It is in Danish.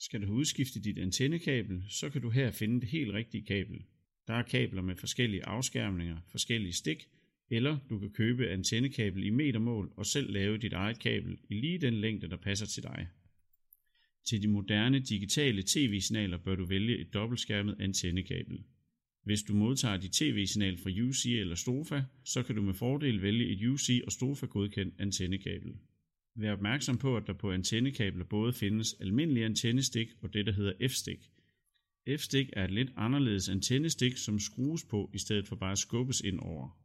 Skal du have udskiftet dit antennekabel, så kan du her finde det helt rigtige kabel. Der er kabler med forskellige afskærmninger, forskellige stik, eller du kan købe antennekabel i metermål og selv lave dit eget kabel i lige den længde, der passer til dig. Til de moderne digitale tv-signaler bør du vælge et dobbeltskærmet antennekabel. Hvis du modtager dit tv-signal fra UC eller Stofa, så kan du med fordel vælge et UC og Stofa godkendt antennekabel. Vær opmærksom på, at der på antennekabler både findes almindelige antennestik og det, der hedder F-stik. F-stik er et lidt anderledes antennestik, som skrues på i stedet for bare skubbes ind over.